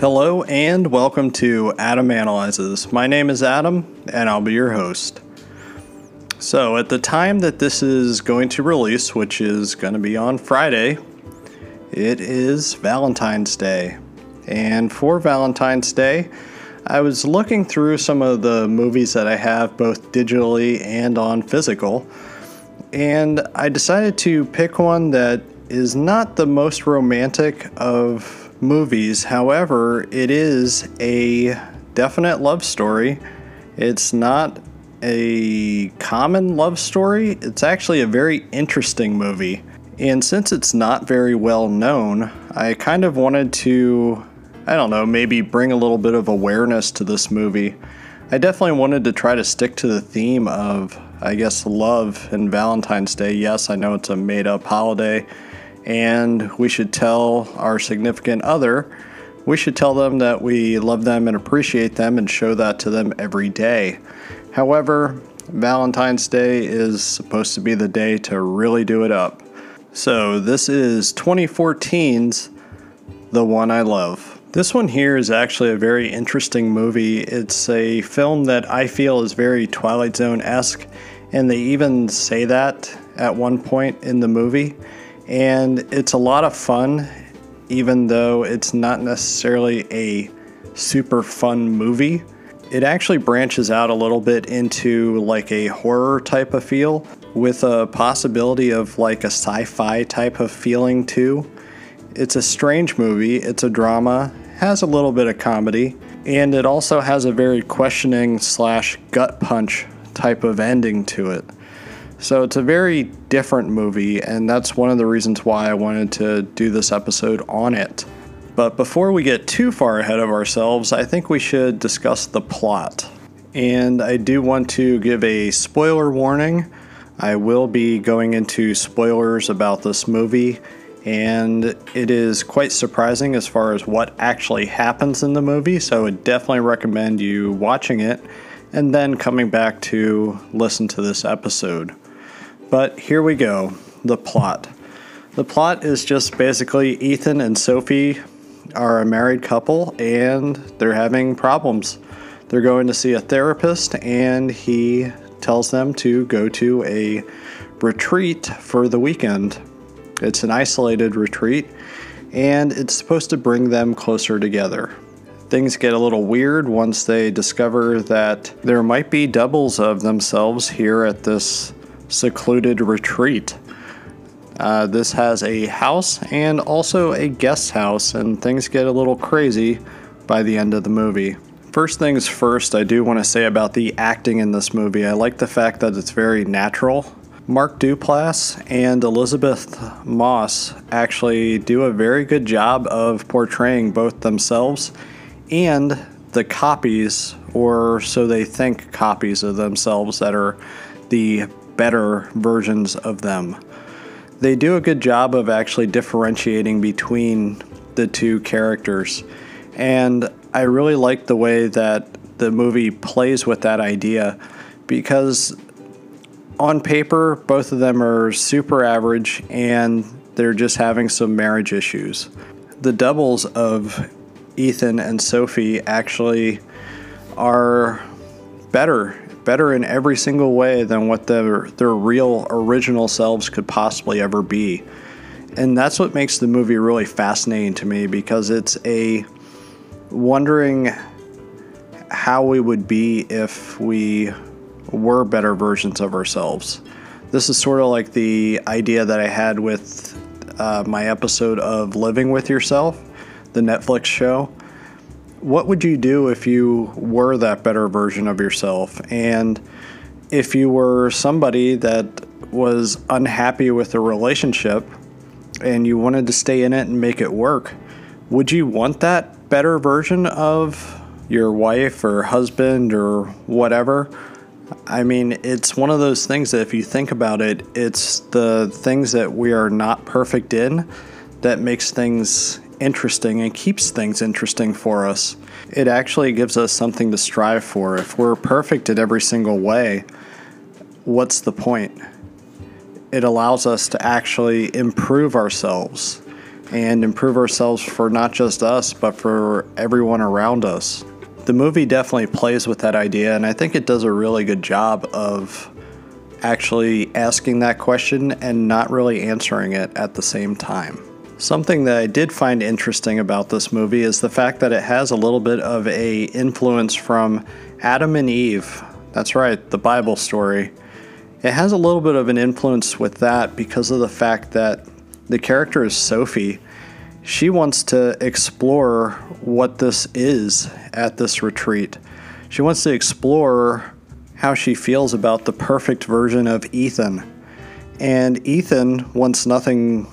Hello and welcome to Adam Analyzes. My name is Adam and I'll be your host. So, at the time that this is going to release, which is going to be on Friday, it is Valentine's Day. And for Valentine's Day, I was looking through some of the movies that I have both digitally and on physical, and I decided to pick one that is not the most romantic of movies. However, it is a definite love story. It's not a common love story, it's actually a very interesting movie. And since it's not very well known, I kind of wanted to, I don't know, maybe bring a little bit of awareness to this movie. I definitely wanted to try to stick to the theme of, I guess, love and Valentine's Day. Yes, I know it's a made up holiday and we should tell our significant other, we should tell them that we love them and appreciate them and show that to them every day. However, Valentine's Day is supposed to be the day to really do it up. So, this is 2014's The One I Love. This one here is actually a very interesting movie. It's a film that I feel is very Twilight Zone esque, and they even say that at one point in the movie and it's a lot of fun, even though it's not necessarily a super fun movie. It actually branches out a little bit into like a horror type of feel with a possibility of like a sci fi type of feeling too. It's a strange movie, it's a drama, has a little bit of comedy, and it also has a very questioning slash gut punch type of ending to it. So it's a very different movie, and that's one of the reasons why I wanted to do this episode on it. But before we get too far ahead of ourselves, I think we should discuss the plot. And I do want to give a spoiler warning. I will be going into spoilers about this movie, and it is quite surprising as far as what actually happens in the movie, so I would definitely recommend you watching it and then coming back to listen to this episode. But here we go the plot. The plot is just basically Ethan and Sophie are a married couple and they're having problems. They're going to see a therapist, and he tells them to go to a retreat for the weekend. It's an isolated retreat, and it's supposed to bring them closer together. Things get a little weird once they discover that there might be doubles of themselves here at this secluded retreat. Uh, this has a house and also a guest house, and things get a little crazy by the end of the movie. First things first, I do want to say about the acting in this movie. I like the fact that it's very natural. Mark Duplass and Elisabeth Moss actually do a very good job of portraying both themselves and the copies, or so they think copies of themselves that are the better versions of them. They do a good job of actually differentiating between the two characters. And I really like the way that the movie plays with that idea because on paper, both of them are super average and they're just having some marriage issues. The doubles of Ethan and Sophie actually are better better in every single way than what their their real original selves could possibly ever be. And that's what makes the movie really fascinating to me because it's a wondering how we would be if we were better versions of ourselves. This is sort of like the idea that I had with uh, my episode of Living with Yourself, the Netflix show what would you do if you were that better version of yourself? And if you were somebody that was unhappy with a relationship and you wanted to stay in it and make it work, would you want that better version of your wife or husband or whatever? I mean, it's one of those things that if you think about it, it's the things that we are not perfect in that makes things interesting and keeps things interesting for us. It actually gives us something to strive for. If we're perfect in every single way, what's the point? It allows us to actually improve ourselves. and improve ourselves for not just us, but for everyone around us. The movie definitely plays with that idea, and I think it does a really good job of actually asking that question and not really answering it at the same time. Something that I did find interesting about this movie is the fact that it has a little bit of a influence from Adam and Eve. That's right, the Bible story. It has a little bit of an influence with that because of the fact that the character is Sophie. She wants to explore what this is at this retreat. She wants to explore how she feels about the perfect version of Ethan. And Ethan wants nothing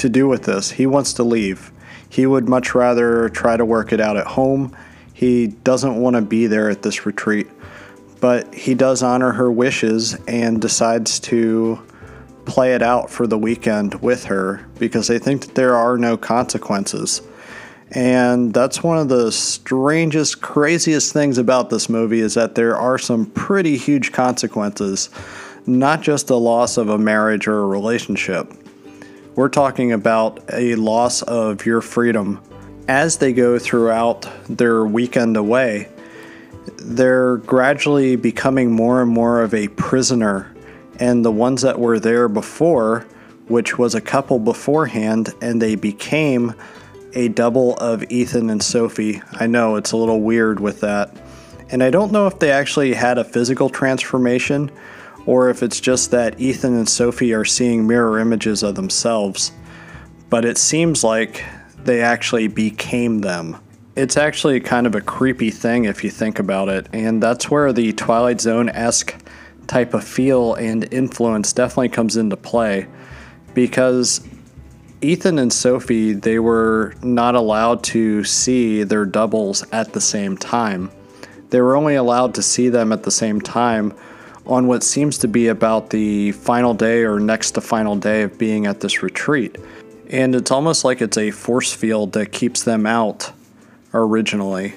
to do with this. He wants to leave. He would much rather try to work it out at home. He doesn't want to be there at this retreat. But he does honor her wishes and decides to play it out for the weekend with her because they think that there are no consequences. And that's one of the strangest, craziest things about this movie is that there are some pretty huge consequences, not just the loss of a marriage or a relationship. We're talking about a loss of your freedom. As they go throughout their weekend away, they're gradually becoming more and more of a prisoner. And the ones that were there before, which was a couple beforehand, and they became a double of Ethan and Sophie. I know it's a little weird with that. And I don't know if they actually had a physical transformation or if it's just that Ethan and Sophie are seeing mirror images of themselves. But it seems like they actually became them. It's actually kind of a creepy thing if you think about it, and that's where the Twilight Zone esque type of feel and influence definitely comes into play because Ethan and Sophie, they were not allowed to see their doubles at the same time. They were only allowed to see them at the same time on what seems to be about the final day or next to final day of being at this retreat. And it's almost like it's a force field that keeps them out originally.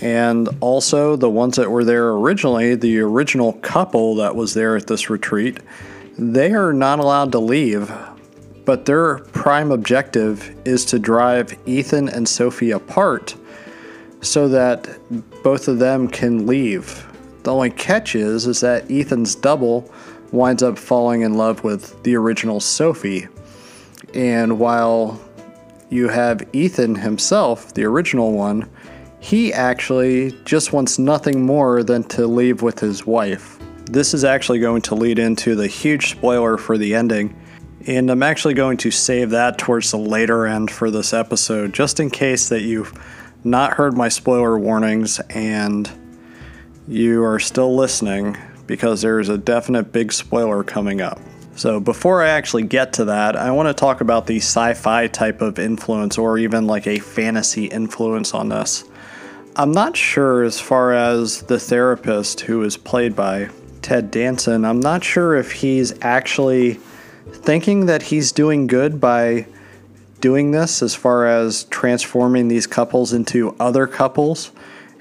And also, the ones that were there originally, the original couple that was there at this retreat, they are not allowed to leave but their prime objective is to drive Ethan and Sophie apart so that both of them can leave. The only catch is is that Ethan's double winds up falling in love with the original Sophie. And while you have Ethan himself, the original one, he actually just wants nothing more than to leave with his wife. This is actually going to lead into the huge spoiler for the ending and I'm actually going to save that towards the later end for this episode, just in case that you've not heard my spoiler warnings and you are still listening, because there's a definite big spoiler coming up. So, before I actually get to that, I want to talk about the sci fi type of influence or even like a fantasy influence on this. I'm not sure as far as the therapist who is played by Ted Danson, I'm not sure if he's actually thinking that he's doing good by doing this as far as transforming these couples into other couples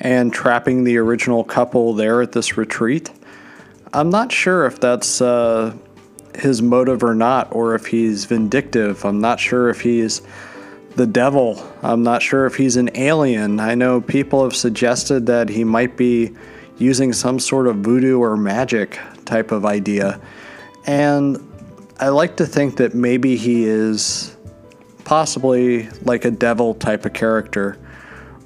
and trapping the original couple there at this retreat. I'm not sure if that's uh, his motive or not, or if he's vindictive. I'm not sure if he's the devil. I'm not sure if he's an alien. I know people have suggested that he might be using some sort of voodoo or magic type of idea. And I like to think that maybe he is possibly like a devil type of character.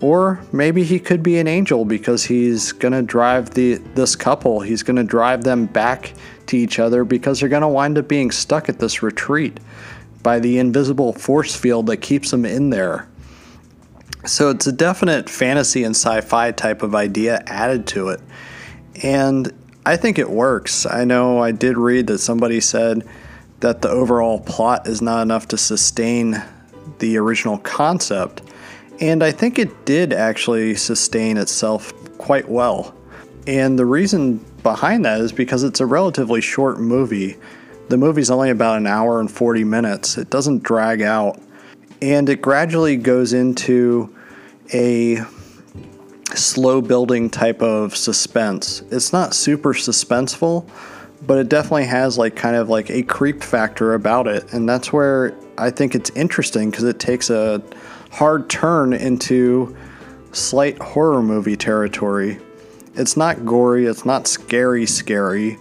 Or maybe he could be an angel because he's to drive the this couple, he's to drive them back to each other because they're to wind up being stuck at this retreat by the invisible force field that keeps them in there. So it's a definite fantasy and sci-fi type of idea added to it. And I think it works. I know I did read that somebody said that the overall plot is not enough to sustain the original concept. And I think it did actually sustain itself quite well. And the reason behind that is because it's a relatively short movie. The movie's only about an hour and 40 minutes, it doesn't drag out. And it gradually goes into a slow building type of suspense. It's not super suspenseful, but it definitely has like kind of like a creep factor about it and that's where I think it's interesting because it takes a hard turn into slight horror movie territory. It's not gory, it's not scary, scary,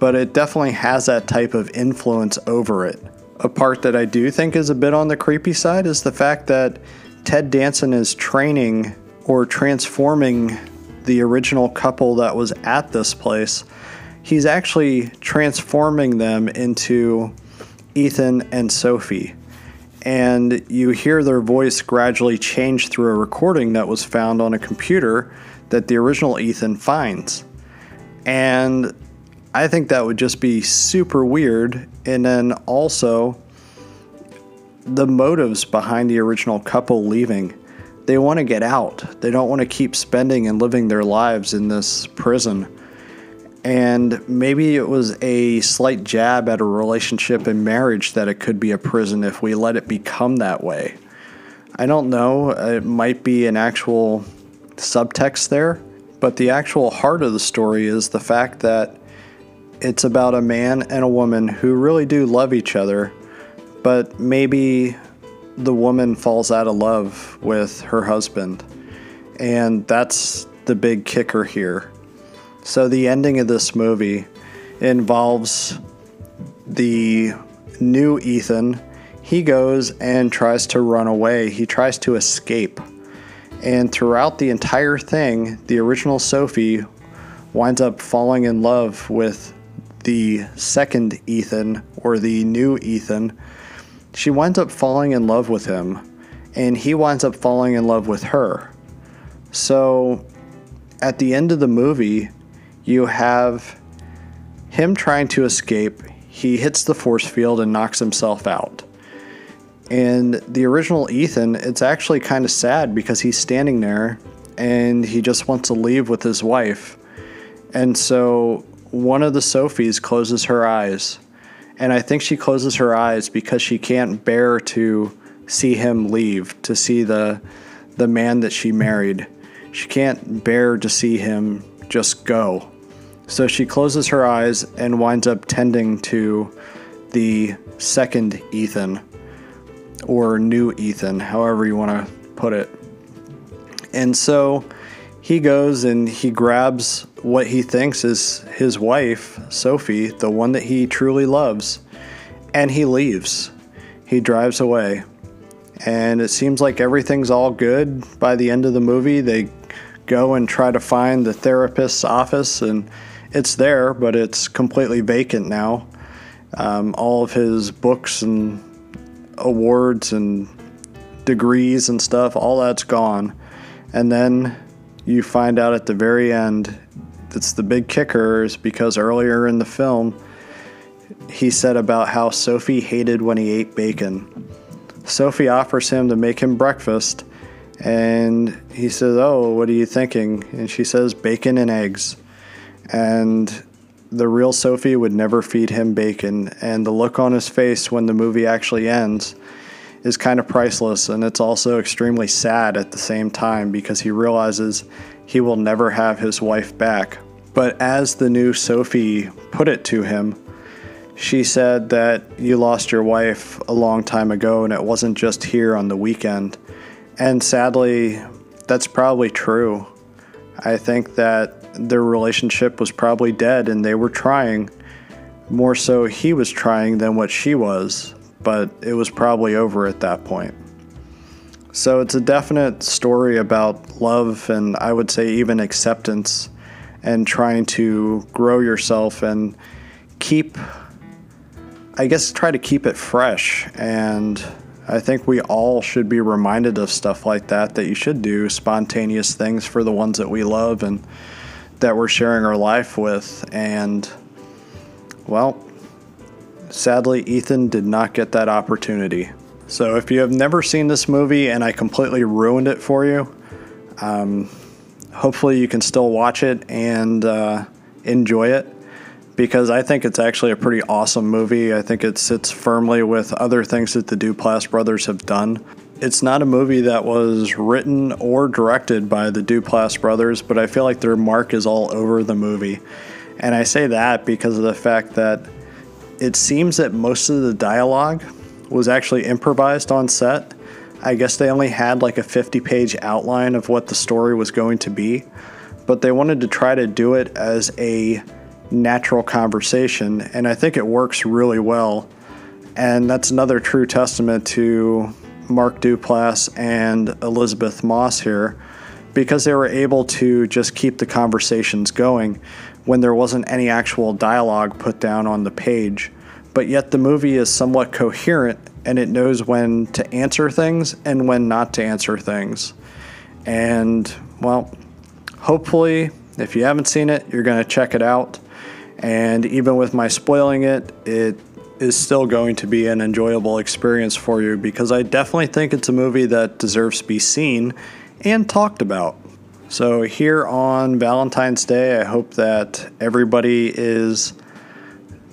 but it definitely has that type of influence over it. A part that I do think is a bit on the creepy side is the fact that Ted Danson is training or transforming the original couple that was at this place. He's actually transforming them into Ethan and Sophie. And you hear their voice gradually change through a recording that was found on a computer that the original Ethan finds. And I think that would just be super weird. And then also, the motives behind the original couple leaving. They want to get out. They don't want to keep spending and living their lives in this prison. And maybe it was a slight jab at a relationship and marriage that it could be a prison if we let it become that way. I don't know. It might be an actual subtext there, but the actual heart of the story is the fact that it's about a man and a woman who really do love each other, but maybe the woman falls out of love with her husband. And that's the big kicker here. So, the ending of this movie involves the new Ethan. He goes and tries to run away, he tries to escape. And throughout the entire thing, the original Sophie winds up falling in love with the second Ethan or the new Ethan. She winds up falling in love with him, and he winds up falling in love with her. So at the end of the movie, you have him trying to escape. He hits the force field and knocks himself out. And the original Ethan, it's actually kind of sad because he's standing there and he just wants to leave with his wife. And so one of the Sophies closes her eyes. And I think she closes her eyes because she can't bear to see him leave, to see the the man that she married. She can't bear to see him just go. So she closes her eyes and winds up tending to the second Ethan or new Ethan, however you want to put it. And so he goes and he grabs what he thinks is his wife, Sophie, the one that he truly loves, and he leaves. He drives away. And it seems like everything's all good by the end of the movie. They go and try to find the therapist's office, and it's there, but it's completely vacant now. Um, all of his books and awards and degrees and stuff, all that's gone. And then you find out at the very end that's the big kicker is because earlier in the film he said about how Sophie hated when he ate bacon. Sophie offers him to make him breakfast and he says, "Oh, what are you thinking?" And she says, "Bacon and eggs." And the real Sophie would never feed him bacon, and the look on his face when the movie actually ends is kind of priceless, and it's also extremely sad at the same time because he realizes he will never have his wife back. But as the new Sophie put it to him, she said that you lost your wife a long time ago and it wasn't just here on the weekend. And sadly, that's probably true. I think that their relationship was probably dead and they were trying. More so, he was trying than what she was, but it was probably over at that point. So it's a definite story about love and I would say even acceptance and trying to grow yourself and keep, I guess, try to keep it fresh. And I think we all should be reminded of stuff like that, that you should do spontaneous things for the ones that we love and that we're sharing our life with. And, well, sadly, Ethan did not get that opportunity. So if you have never seen this movie and I completely ruined it for you, um, hopefully you can still watch it and uh, enjoy it because I think it's actually a pretty awesome movie. I think it sits firmly with other things that the Duplass brothers have done. It's not a movie that was written or directed by the Duplass brothers, but I feel like their mark is all over the movie. And I say that because of the fact that it seems that most of the dialogue was actually improvised on set. I guess they only had like a 50 page outline of what the story was going to be, but they wanted to try to do it as a natural conversation, and I think it works really well. And that's another true testament to Mark Duplass and Elisabeth Moss here because they were able to just keep the conversations going when there wasn't any actual dialogue put down on the page. But yet the movie is somewhat coherent and it knows when to answer things and when not to answer things. And, well, hopefully, if you haven't seen it, you're going to check it out. And even with my spoiling it, it is still going to be an enjoyable experience for you because I definitely think it's a movie that deserves to be seen and talked about. So, here on Valentine's Day, I hope that everybody is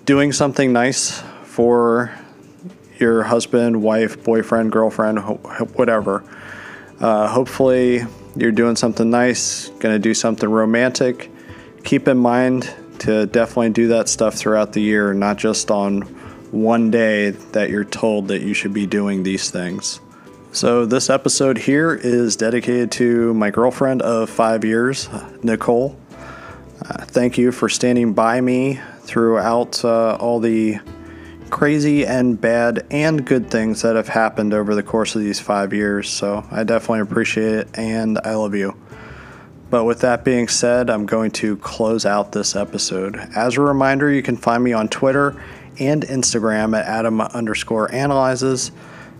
doing something nice for your husband, wife, boyfriend, girlfriend, whatever. Uh, hopefully, you're doing something nice, going to do something romantic. Keep in mind to definitely do that stuff throughout the year, not just on one day that you're told that you should be doing these things. So, this episode here is dedicated to my girlfriend of five years, Nicole. Uh, thank you for standing by me throughout uh, all the crazy and bad and good things that have happened over the course of these five years. So, I definitely appreciate it and I love you. But with that being said, I'm going to close out this episode. As a reminder, you can find me on Twitter and Instagram at Adam underscore analyzes.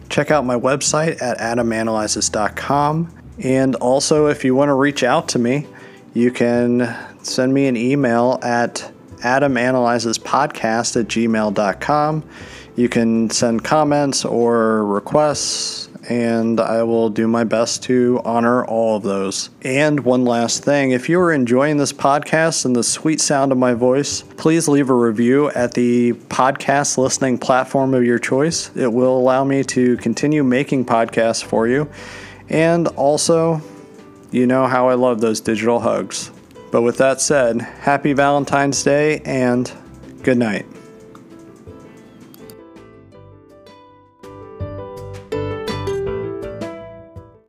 Check out my website at adamanalyzes.com. And also, if you want to reach out to me, you can send me an email at adamanalyzespodcast at gmail.com. You can send comments or requests and I will do my best to honor all of those. And one last thing if you are enjoying this podcast and the sweet sound of my voice, please leave a review at the podcast listening platform of your choice. It will allow me to continue making podcasts for you. And also, you know how I love those digital hugs. But with that said, happy Valentine's Day and good night.